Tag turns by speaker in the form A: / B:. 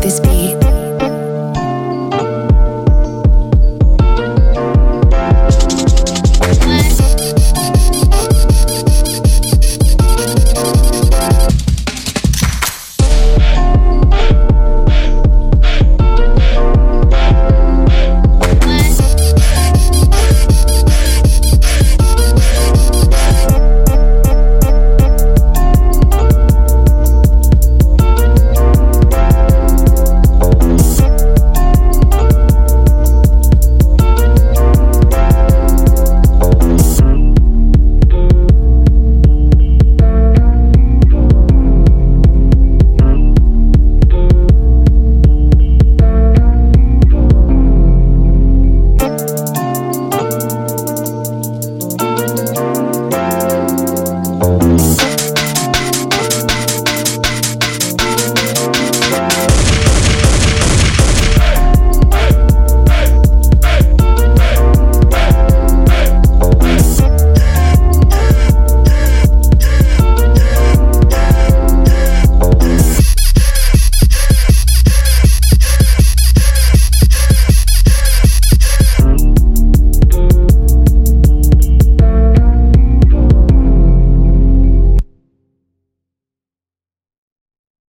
A: this beat.